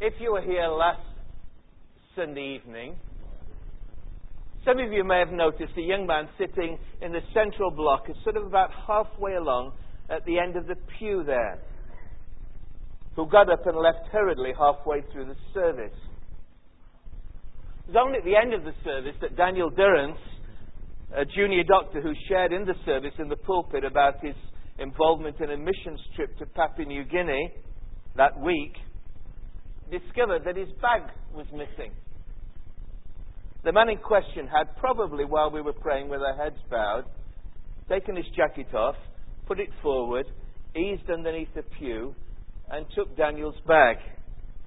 If you were here last Sunday evening, some of you may have noticed a young man sitting in the central block, sort of about halfway along at the end of the pew there, who got up and left hurriedly halfway through the service. It was only at the end of the service that Daniel Durrance, a junior doctor who shared in the service in the pulpit about his involvement in a missions trip to Papua New Guinea that week, discovered that his bag was missing. The man in question had probably, while we were praying with our heads bowed, taken his jacket off, put it forward, eased underneath the pew, and took Daniel's bag,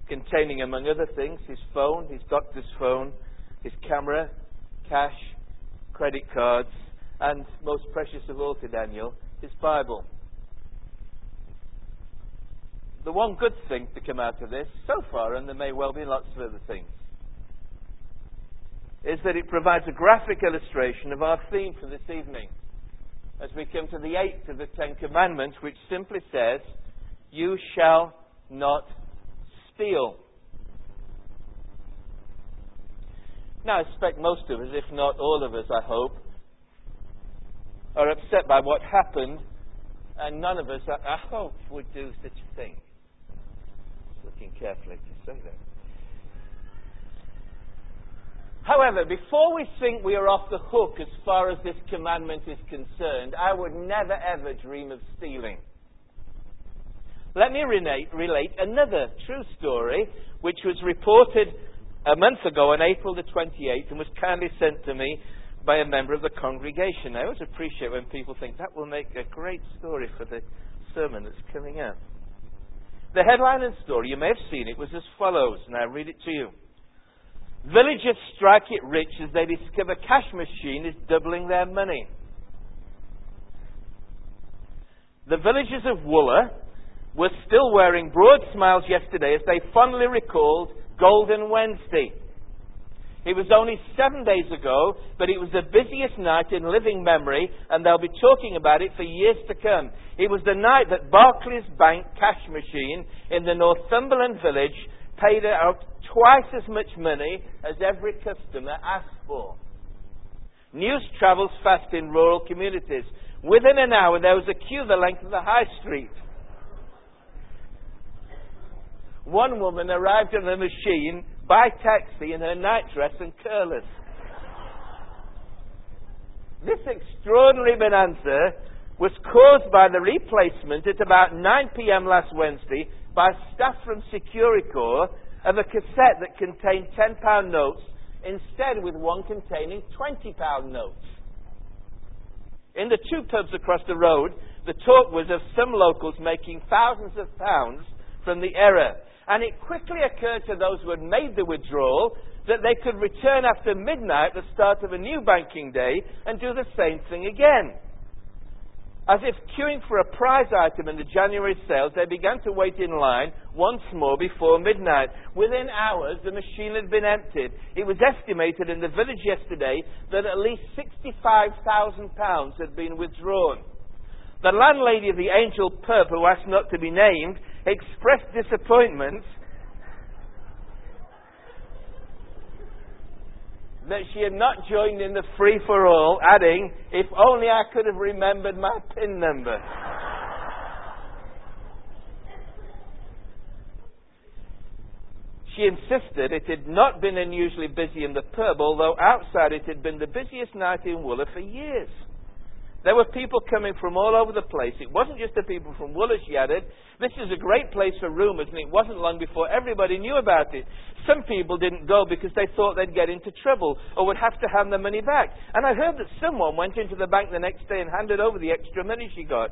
containing, among other things, his phone, his doctor's phone, his camera, cash, credit cards, and, most precious of all to Daniel, his Bible. The one good thing to come out of this, so far, and there may well be lots of other things, is that it provides a graphic illustration of our theme for this evening as we come to the eighth of the Ten Commandments, which simply says, You shall not steal. Now, I expect most of us, if not all of us, I hope, are upset by what happened, and none of us, I hope, would do such a thing. Looking carefully to say that. However, before we think we are off the hook as far as this commandment is concerned, I would never ever dream of stealing. Let me relate, relate another true story which was reported a month ago on April the 28th and was kindly sent to me by a member of the congregation. I always appreciate when people think that will make a great story for the sermon that's coming up. The headline and story, you may have seen it, was as follows, and I read it to you. Villagers strike it rich as they discover cash machine is doubling their money. The villagers of Wooler were still wearing broad smiles yesterday as they fondly recalled Golden Wednesday. It was only seven days ago, but it was the busiest night in living memory, and they'll be talking about it for years to come. It was the night that Barclays Bank cash machine in the Northumberland village paid out twice as much money as every customer asked for. News travels fast in rural communities. Within an hour, there was a queue the length of the high street. One woman arrived at the machine by taxi in her nightdress and curlers. This extraordinary bonanza was caused by the replacement at about 9 p.m. last Wednesday by staff from Securicor of a cassette that contained £10 notes instead with one containing £20 notes. In the two pubs across the road, the talk was of some locals making thousands of pounds from the error. And it quickly occurred to those who had made the withdrawal that they could return after midnight, the start of a new banking day, and do the same thing again. As if queuing for a prize item in the January sales, they began to wait in line once more before midnight. Within hours, the machine had been emptied. It was estimated in the village yesterday that at least £65,000 had been withdrawn. The landlady of the Angel Pub, who asked not to be named, expressed disappointment that she had not joined in the free for all, adding, If only I could have remembered my PIN number. She insisted it had not been unusually busy in the pub, although outside it had been the busiest night in Wooler for years. There were people coming from all over the place. It wasn't just the people from Woolwich, she added. This is a great place for rumours, and it wasn't long before everybody knew about it. Some people didn't go because they thought they'd get into trouble or would have to hand their money back. And I heard that someone went into the bank the next day and handed over the extra money she got.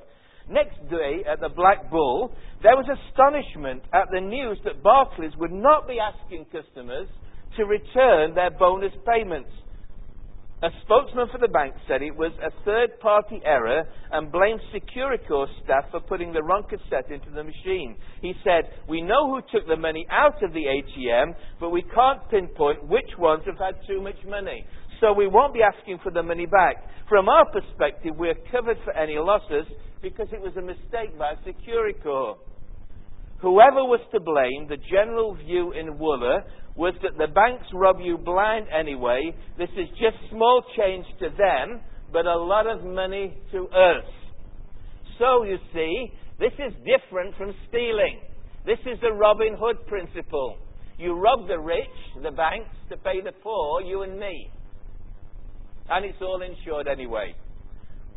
Next day at the Black Bull, there was astonishment at the news that Barclays would not be asking customers to return their bonus payments. A spokesman for the bank said it was a third party error and blamed Securicor staff for putting the wrong cassette into the machine. He said, We know who took the money out of the ATM, but we can't pinpoint which ones have had too much money. So we won't be asking for the money back. From our perspective, we're covered for any losses because it was a mistake by Securicor. Whoever was to blame, the general view in Wooler was that the banks rob you blind anyway. This is just small change to them, but a lot of money to us. So, you see, this is different from stealing. This is the Robin Hood principle. You rob the rich, the banks, to pay the poor, you and me. And it's all insured anyway.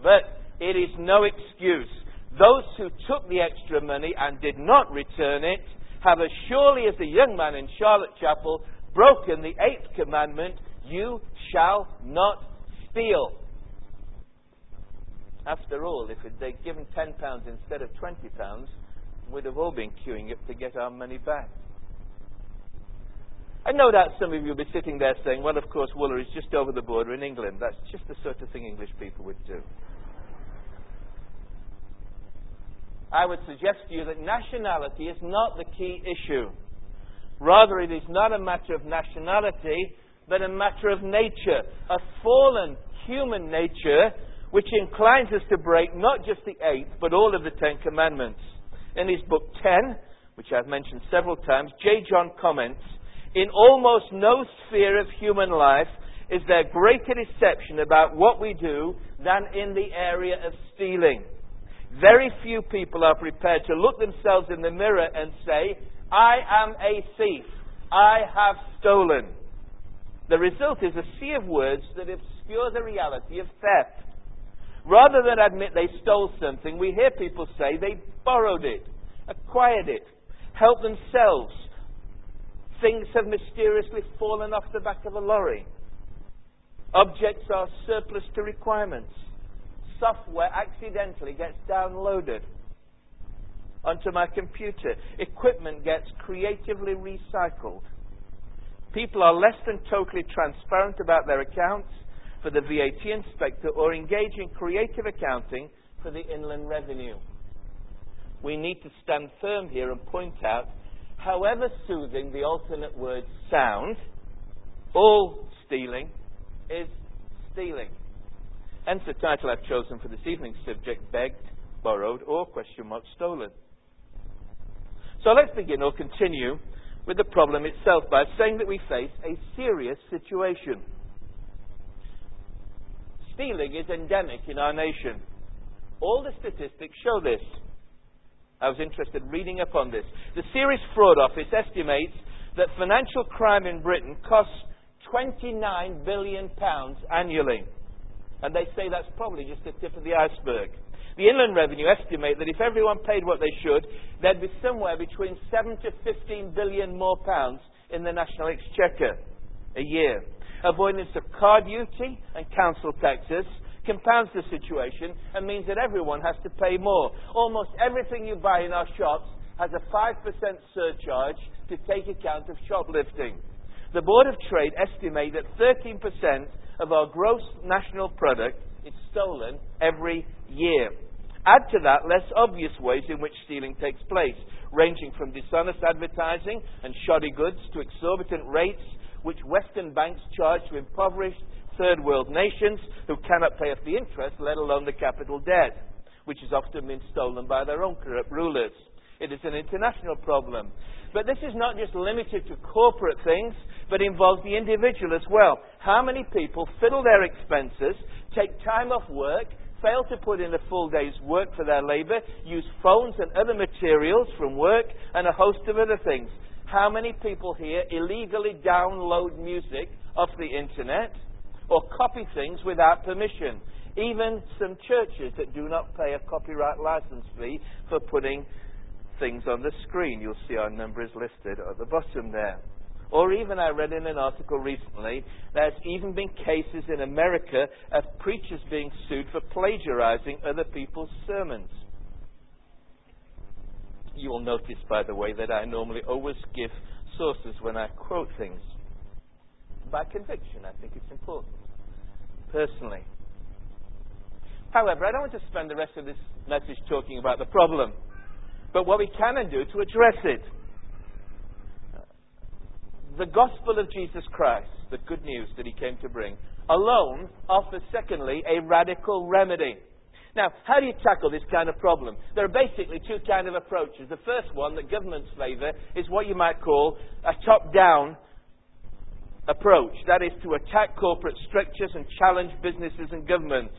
But it is no excuse. Those who took the extra money and did not return it have as surely as the young man in Charlotte Chapel broken the eighth commandment you shall not steal. After all, if they'd given £10 instead of £20, we'd have all been queuing up to get our money back. I know that some of you will be sitting there saying, well, of course, Wooler is just over the border in England. That's just the sort of thing English people would do. I would suggest to you that nationality is not the key issue. Rather, it is not a matter of nationality, but a matter of nature, a fallen human nature which inclines us to break not just the eighth, but all of the Ten Commandments. In his book 10, which I've mentioned several times, J. John comments In almost no sphere of human life is there greater deception about what we do than in the area of stealing. Very few people are prepared to look themselves in the mirror and say, I am a thief. I have stolen. The result is a sea of words that obscure the reality of theft. Rather than admit they stole something, we hear people say they borrowed it, acquired it, helped themselves. Things have mysteriously fallen off the back of a lorry. Objects are surplus to requirements software accidentally gets downloaded onto my computer. Equipment gets creatively recycled. People are less than totally transparent about their accounts for the VAT inspector or engage in creative accounting for the Inland Revenue. We need to stand firm here and point out, however soothing the alternate words sound, all stealing is stealing. Hence the title I've chosen for this evening's subject, Begged, Borrowed, or question mark Stolen. So let's begin or continue with the problem itself by saying that we face a serious situation. Stealing is endemic in our nation. All the statistics show this. I was interested reading up on this. The Serious Fraud Office estimates that financial crime in Britain costs 29 billion pounds annually. And they say that's probably just the tip of the iceberg. The Inland Revenue estimate that if everyone paid what they should, there'd be somewhere between 7 to 15 billion more pounds in the National Exchequer a year. Avoidance of car duty and council taxes compounds the situation and means that everyone has to pay more. Almost everything you buy in our shops has a 5% surcharge to take account of shoplifting. The Board of Trade estimate that 13% of our gross national product is stolen every year. Add to that less obvious ways in which stealing takes place, ranging from dishonest advertising and shoddy goods to exorbitant rates which Western banks charge to impoverished third world nations who cannot pay off the interest, let alone the capital debt, which has often been stolen by their own corrupt rulers. It is an international problem. But this is not just limited to corporate things, but involves the individual as well. How many people fiddle their expenses, take time off work, fail to put in a full day's work for their labour, use phones and other materials from work, and a host of other things? How many people here illegally download music off the internet or copy things without permission? Even some churches that do not pay a copyright license fee for putting things on the screen. You'll see our number is listed at the bottom there. Or even I read in an article recently, there's even been cases in America of preachers being sued for plagiarizing other people's sermons. You will notice, by the way, that I normally always give sources when I quote things. By conviction, I think it's important. Personally. However, I don't want to spend the rest of this message talking about the problem but what we can do to address it. The gospel of Jesus Christ, the good news that he came to bring, alone offers, secondly, a radical remedy. Now, how do you tackle this kind of problem? There are basically two kind of approaches. The first one that governments favour is what you might call a top-down approach. That is to attack corporate structures and challenge businesses and governments.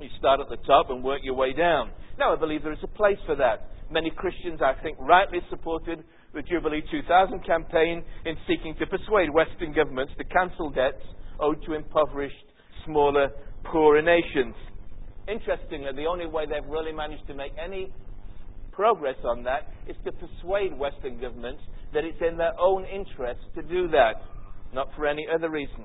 You start at the top and work your way down. Now, I believe there is a place for that. Many Christians, I think, rightly supported the Jubilee 2000 campaign in seeking to persuade Western governments to cancel debts owed to impoverished, smaller, poorer nations. Interestingly, the only way they've really managed to make any progress on that is to persuade Western governments that it's in their own interest to do that, not for any other reason.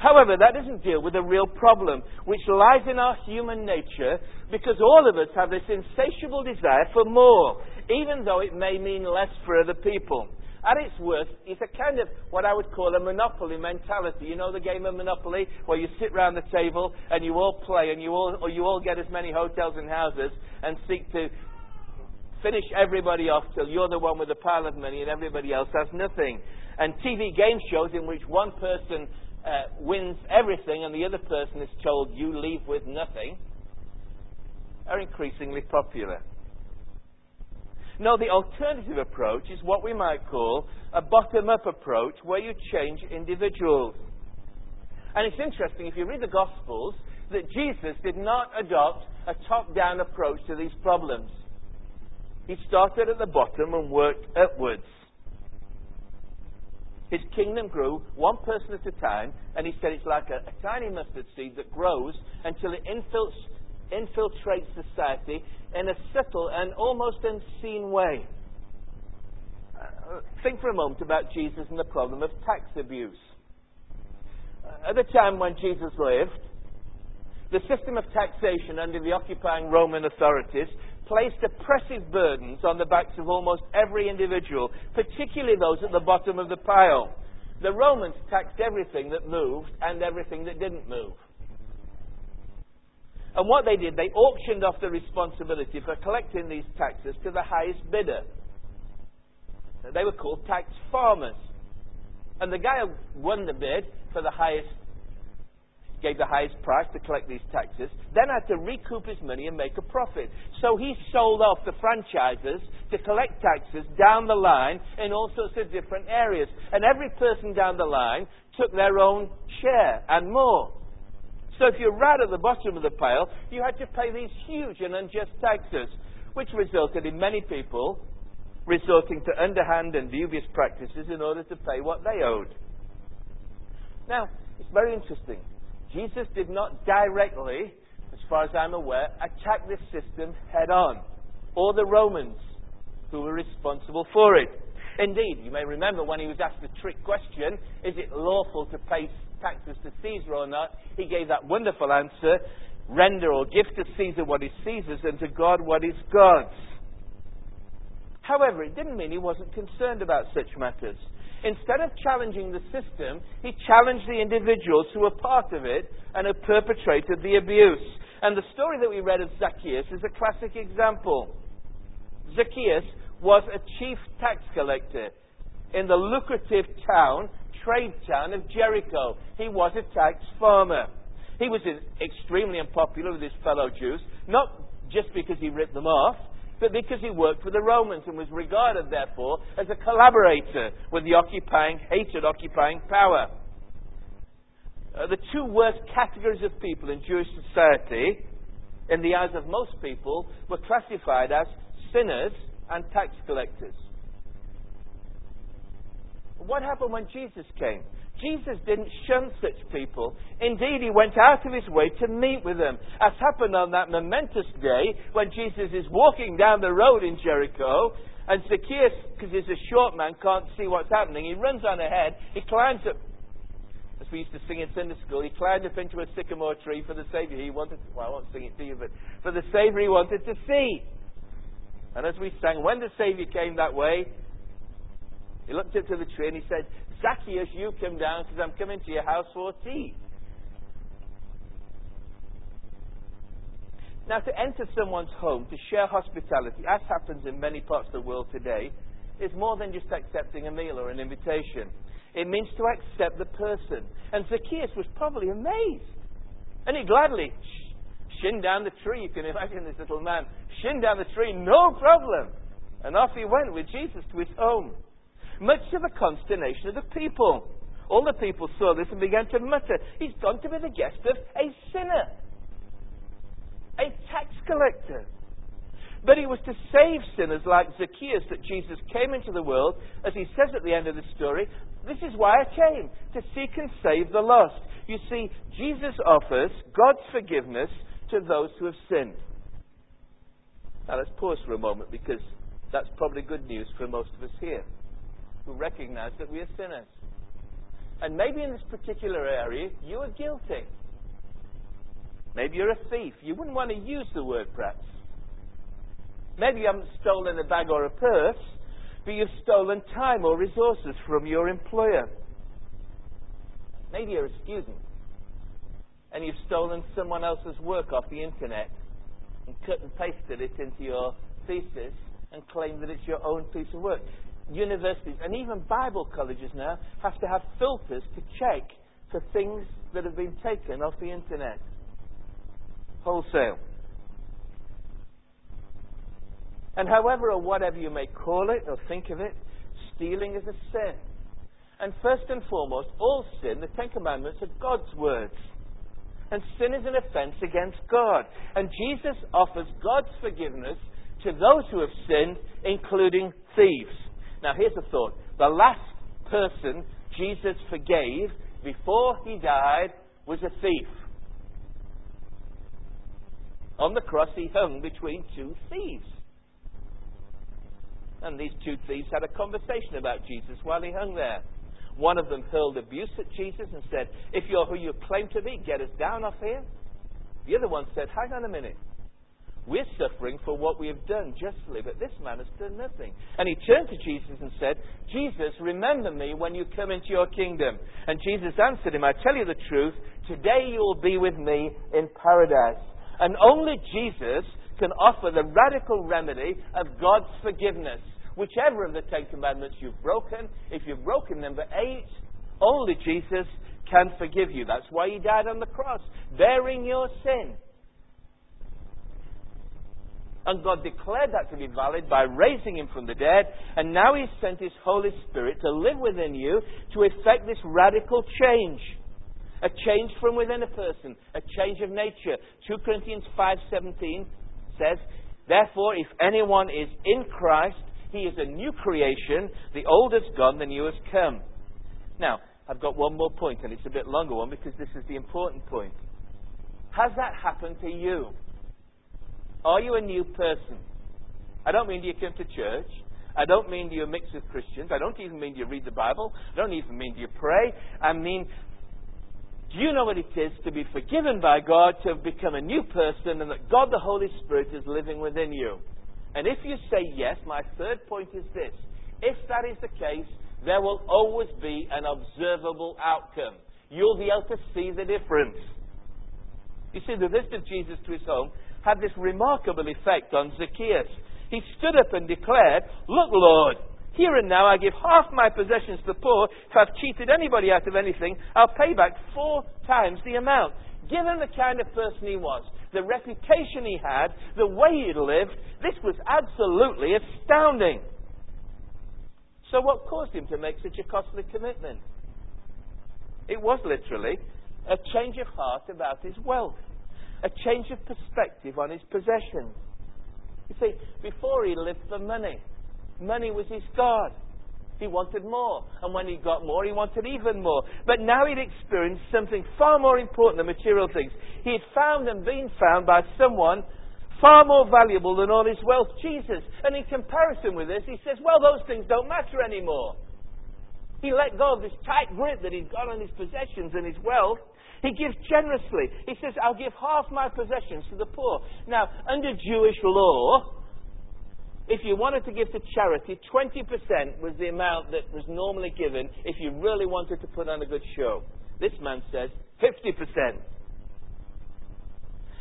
However, that doesn't deal with the real problem, which lies in our human nature, because all of us have this insatiable desire for more, even though it may mean less for other people. At its worst, it's a kind of what I would call a monopoly mentality. You know the game of Monopoly, where you sit round the table and you all play, and you all, or you all get as many hotels and houses and seek to finish everybody off till you're the one with a pile of money and everybody else has nothing. And TV game shows in which one person uh, wins everything and the other person is told you leave with nothing are increasingly popular. No, the alternative approach is what we might call a bottom up approach where you change individuals. And it's interesting, if you read the Gospels, that Jesus did not adopt a top down approach to these problems. He started at the bottom and worked upwards. His kingdom grew one person at a time, and he said it's like a, a tiny mustard seed that grows until it infiltrates society in a subtle and almost unseen way. Uh, think for a moment about Jesus and the problem of tax abuse. Uh, at the time when Jesus lived, the system of taxation under the occupying Roman authorities placed oppressive burdens on the backs of almost every individual, particularly those at the bottom of the pile. The Romans taxed everything that moved and everything that didn't move. And what they did, they auctioned off the responsibility for collecting these taxes to the highest bidder. They were called tax farmers. And the guy who won the bid for the highest gave the highest price to collect these taxes, then had to recoup his money and make a profit. So he sold off the franchises to collect taxes down the line in all sorts of different areas. And every person down the line took their own share and more. So if you're right at the bottom of the pile, you had to pay these huge and unjust taxes, which resulted in many people resorting to underhand and dubious practices in order to pay what they owed. Now, it's very interesting. Jesus did not directly, as far as I'm aware, attack this system head on, or the Romans who were responsible for it. Indeed, you may remember when he was asked the trick question, is it lawful to pay taxes to Caesar or not? He gave that wonderful answer, render or give to Caesar what is Caesar's and to God what is God's. However, it didn't mean he wasn't concerned about such matters. Instead of challenging the system, he challenged the individuals who were part of it and who perpetrated the abuse. And the story that we read of Zacchaeus is a classic example. Zacchaeus was a chief tax collector in the lucrative town, trade town of Jericho. He was a tax farmer. He was extremely unpopular with his fellow Jews, not just because he ripped them off, but because he worked for the Romans and was regarded, therefore, as a collaborator with the occupying, hated occupying power. Uh, the two worst categories of people in Jewish society, in the eyes of most people, were classified as sinners and tax collectors. What happened when Jesus came? Jesus didn't shun such people. Indeed, he went out of his way to meet with them, as happened on that momentous day when Jesus is walking down the road in Jericho, and Zacchaeus, because he's a short man, can't see what's happening. He runs on ahead, he climbs up, as we used to sing in Sunday school, he climbed up into a sycamore tree for the Savior he wanted to, well, I won't sing it to you, but for the Savior he wanted to see. And as we sang, when the Savior came that way, he looked up to the tree and he said, Zacchaeus, you come down because I'm coming to your house for tea. Now, to enter someone's home, to share hospitality, as happens in many parts of the world today, is more than just accepting a meal or an invitation. It means to accept the person. And Zacchaeus was probably amazed. And he gladly shin down the tree. You can imagine this little man shin down the tree, no problem. And off he went with Jesus to his home. Much to the consternation of the people. All the people saw this and began to mutter, He's gone to be the guest of a sinner, a tax collector. But he was to save sinners like Zacchaeus that Jesus came into the world, as he says at the end of the story. This is why I came, to seek and save the lost. You see, Jesus offers God's forgiveness to those who have sinned. Now let's pause for a moment because that's probably good news for most of us here who recognize that we are sinners. And maybe in this particular area, you are guilty. Maybe you're a thief. You wouldn't want to use the word perhaps. Maybe you haven't stolen a bag or a purse, but you've stolen time or resources from your employer. Maybe you're a student and you've stolen someone else's work off the internet and cut and pasted it into your thesis and claimed that it's your own piece of work. Universities and even Bible colleges now have to have filters to check for things that have been taken off the internet. Wholesale. And however or whatever you may call it or think of it, stealing is a sin. And first and foremost, all sin, the Ten Commandments, are God's words. And sin is an offense against God. And Jesus offers God's forgiveness to those who have sinned, including thieves. Now, here's a thought. The last person Jesus forgave before he died was a thief. On the cross, he hung between two thieves. And these two thieves had a conversation about Jesus while he hung there. One of them hurled abuse at Jesus and said, If you're who you claim to be, get us down off here. The other one said, Hang on a minute. We're suffering for what we have done justly, but this man has done nothing. And he turned to Jesus and said, Jesus, remember me when you come into your kingdom. And Jesus answered him, I tell you the truth, today you will be with me in paradise. And only Jesus can offer the radical remedy of God's forgiveness. Whichever of the Ten Commandments you've broken, if you've broken number eight, only Jesus can forgive you. That's why he died on the cross, bearing your sin. And God declared that to be valid by raising him from the dead. And now he's sent his Holy Spirit to live within you to effect this radical change. A change from within a person, a change of nature. 2 Corinthians 5:17 says, "Therefore if anyone is in Christ, he is a new creation. The old has gone, the new has come." Now, I've got one more point, and it's a bit longer one because this is the important point. Has that happened to you? Are you a new person? I don't mean do you come to church. I don't mean do you mix with Christians. I don't even mean do you read the Bible. I don't even mean do you pray. I mean, do you know what it is to be forgiven by God, to have become a new person, and that God the Holy Spirit is living within you? And if you say yes, my third point is this. If that is the case, there will always be an observable outcome. You'll be able to see the difference. You see, the visit of Jesus to his home had this remarkable effect on Zacchaeus. He stood up and declared, Look, Lord, here and now I give half my possessions to the poor. If I've cheated anybody out of anything, I'll pay back four times the amount. Given the kind of person he was, the reputation he had, the way he lived, this was absolutely astounding. So, what caused him to make such a costly commitment? It was literally a change of heart about his wealth a change of perspective on his possessions. You see, before he lived for money. Money was his God. He wanted more. And when he got more, he wanted even more. But now he'd experienced something far more important than material things. He had found and been found by someone far more valuable than all his wealth, Jesus. And in comparison with this, he says, well, those things don't matter anymore. He let go of this tight grip that he'd got on his possessions and his wealth, he gives generously. He says, I'll give half my possessions to the poor. Now, under Jewish law, if you wanted to give to charity, 20% was the amount that was normally given if you really wanted to put on a good show. This man says 50%.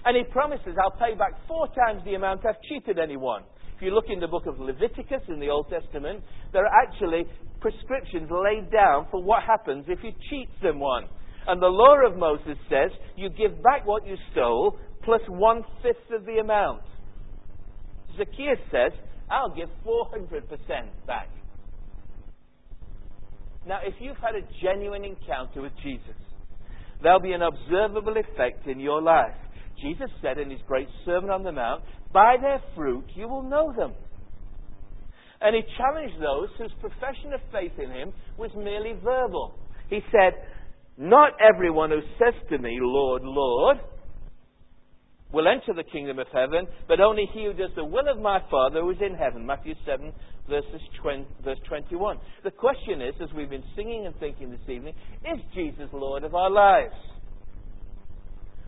And he promises, I'll pay back four times the amount I've cheated anyone. If you look in the book of Leviticus in the Old Testament, there are actually prescriptions laid down for what happens if you cheat someone. And the law of Moses says you give back what you stole plus one fifth of the amount. Zacchaeus says, I'll give 400% back. Now, if you've had a genuine encounter with Jesus, there'll be an observable effect in your life. Jesus said in his great Sermon on the Mount, By their fruit you will know them. And he challenged those whose profession of faith in him was merely verbal. He said, Not everyone who says to me, Lord, Lord, will enter the kingdom of heaven, but only he who does the will of my Father who is in heaven. Matthew 7, verses 20, verse 21. The question is, as we've been singing and thinking this evening, is Jesus Lord of our lives?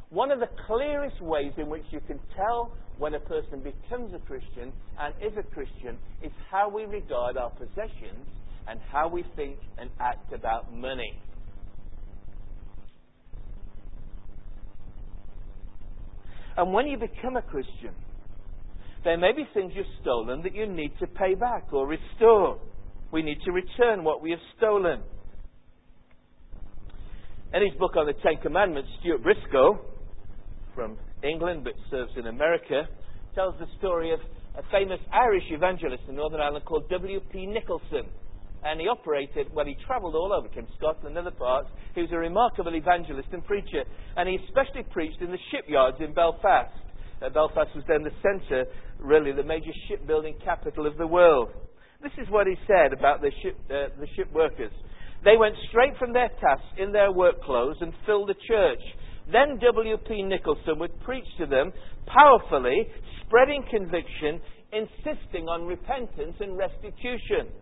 One of the clearest ways in which you can tell when a person becomes a Christian and is a Christian is how we regard our possessions and how we think and act about money. And when you become a Christian, there may be things you've stolen that you need to pay back or restore. We need to return what we have stolen. In his book on the Ten Commandments, Stuart Briscoe, from England but serves in America, tells the story of a famous Irish evangelist in Northern Ireland called W.P. Nicholson. And he operated, well, he travelled all over, came Scotland and other parts. He was a remarkable evangelist and preacher. And he especially preached in the shipyards in Belfast. Uh, Belfast was then the centre, really, the major shipbuilding capital of the world. This is what he said about the ship, uh, the ship workers. They went straight from their tasks in their work clothes and filled the church. Then W.P. Nicholson would preach to them powerfully, spreading conviction, insisting on repentance and restitution.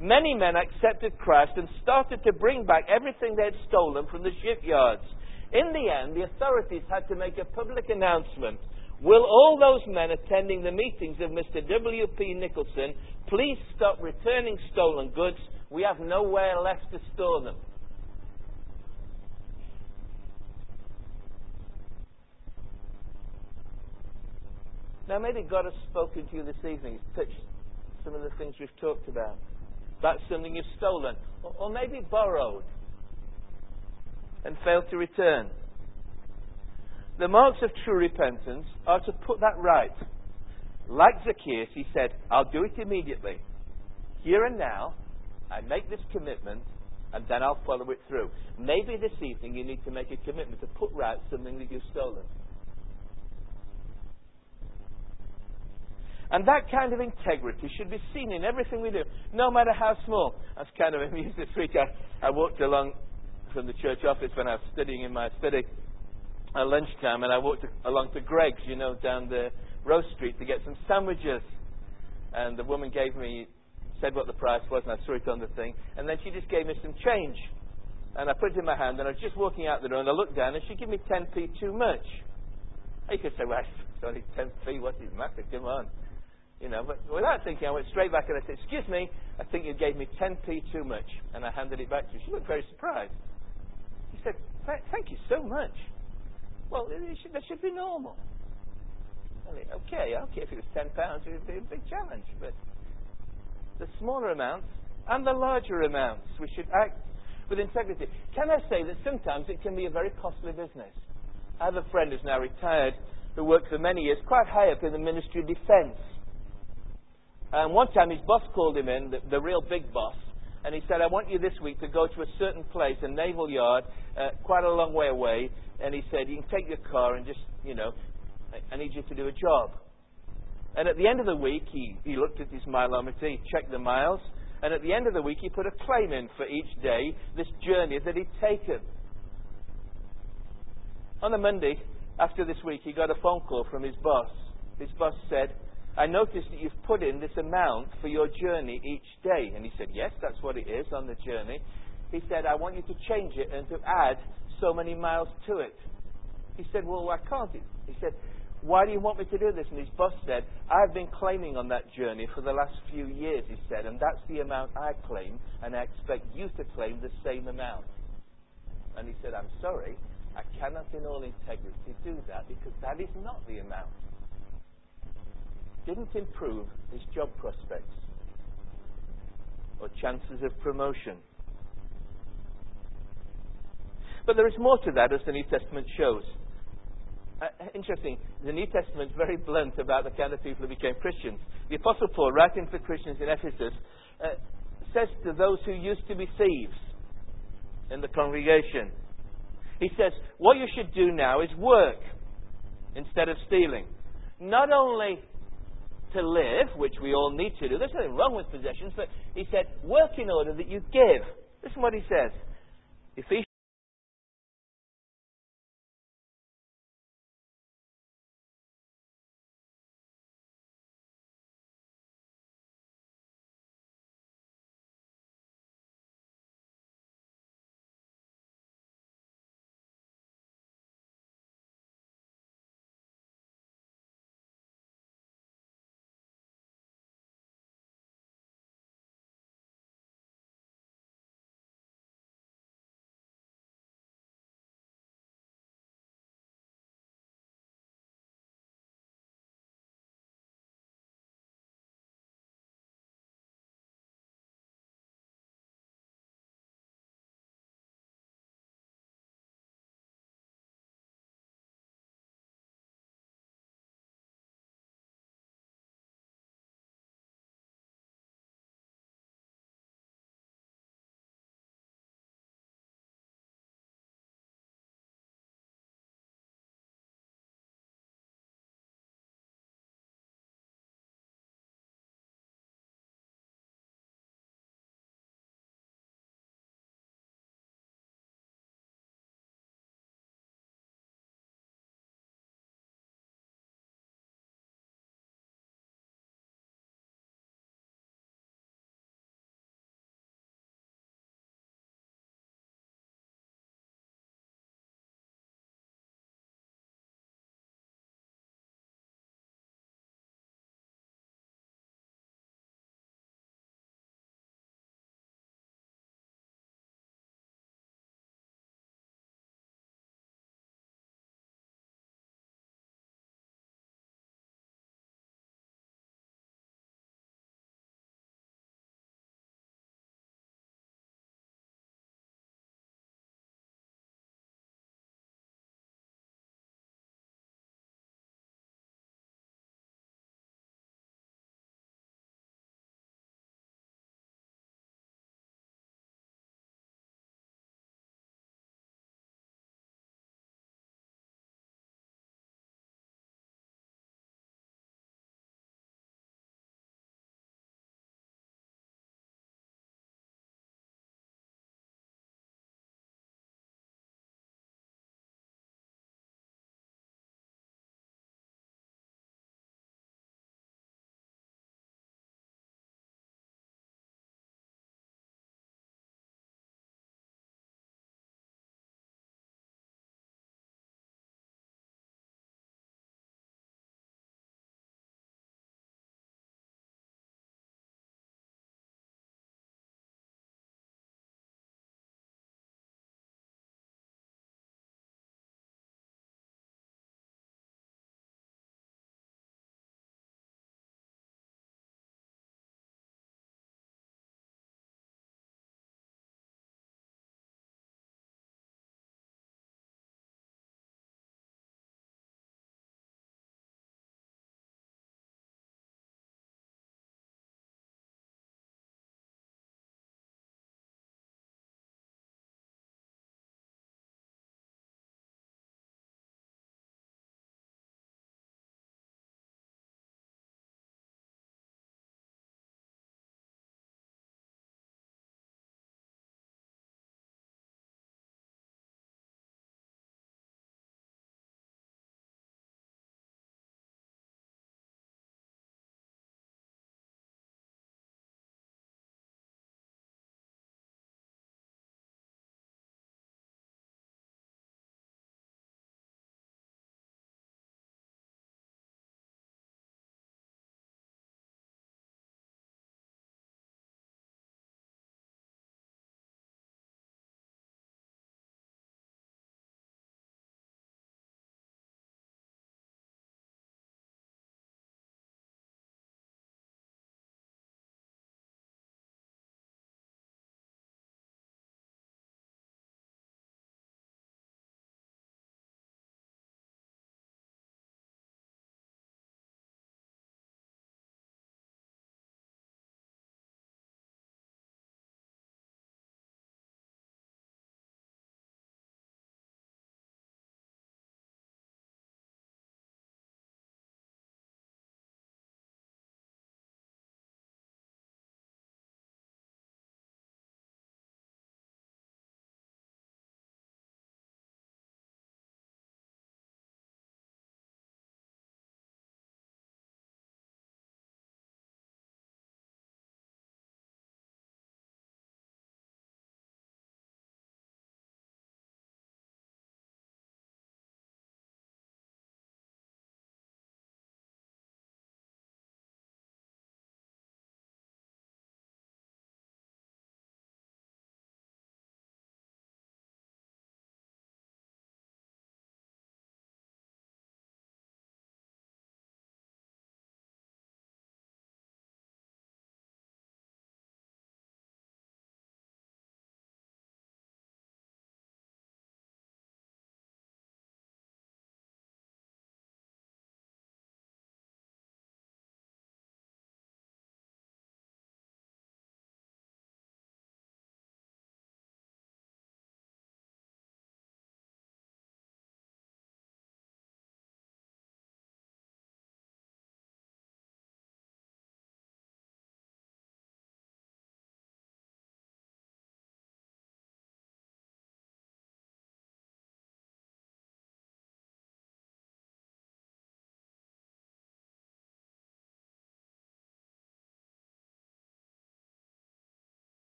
Many men accepted Christ and started to bring back everything they had stolen from the shipyards. In the end, the authorities had to make a public announcement. Will all those men attending the meetings of Mr. W.P. Nicholson please stop returning stolen goods? We have nowhere left to store them. Now, maybe God has spoken to you this evening, He's touched some of the things we've talked about. That's something you've stolen, or, or maybe borrowed and failed to return. The marks of true repentance are to put that right. Like Zacchaeus, he said, I'll do it immediately. Here and now, I make this commitment, and then I'll follow it through. Maybe this evening you need to make a commitment to put right something that you've stolen. And that kind of integrity should be seen in everything we do, no matter how small. I was kind of amused this week. I, I walked along from the church office when I was studying in my study at lunchtime, and I walked along to Greggs, you know, down the Rose Street to get some sandwiches. And the woman gave me, said what the price was, and I saw it on the thing. And then she just gave me some change. And I put it in my hand, and I was just walking out the door, and I looked down, and she gave me 10p too much. You could say, well, it's only 10p, what is the matter? Come on. You know, but without thinking, I went straight back and I said, Excuse me, I think you gave me 10p too much. And I handed it back to her. She looked very surprised. He said, Thank you so much. Well, should, that should be normal. I mean, okay, okay, if it was £10, it would be a big challenge. But the smaller amounts and the larger amounts, we should act with integrity. Can I say that sometimes it can be a very costly business? I have a friend who's now retired who worked for many years quite high up in the Ministry of Defence. And one time his boss called him in, the, the real big boss, and he said, I want you this week to go to a certain place, a naval yard, uh, quite a long way away. And he said, You can take your car and just, you know, I, I need you to do a job. And at the end of the week, he, he looked at his mileometer, he checked the miles, and at the end of the week, he put a claim in for each day, this journey that he'd taken. On the Monday, after this week, he got a phone call from his boss. His boss said, I noticed that you've put in this amount for your journey each day. And he said, Yes, that's what it is on the journey. He said, I want you to change it and to add so many miles to it. He said, Well, why can't? He said, Why do you want me to do this? And his boss said, I've been claiming on that journey for the last few years, he said, and that's the amount I claim, and I expect you to claim the same amount. And he said, I'm sorry, I cannot in all integrity do that because that is not the amount didn't improve his job prospects or chances of promotion. But there is more to that, as the New Testament shows. Uh, interesting, the New Testament is very blunt about the kind of people who became Christians. The Apostle Paul, writing for Christians in Ephesus, uh, says to those who used to be thieves in the congregation, he says, What you should do now is work instead of stealing. Not only to live, which we all need to do, there's nothing wrong with possessions, but he said, work in order that you give. Listen what he says. Ephesians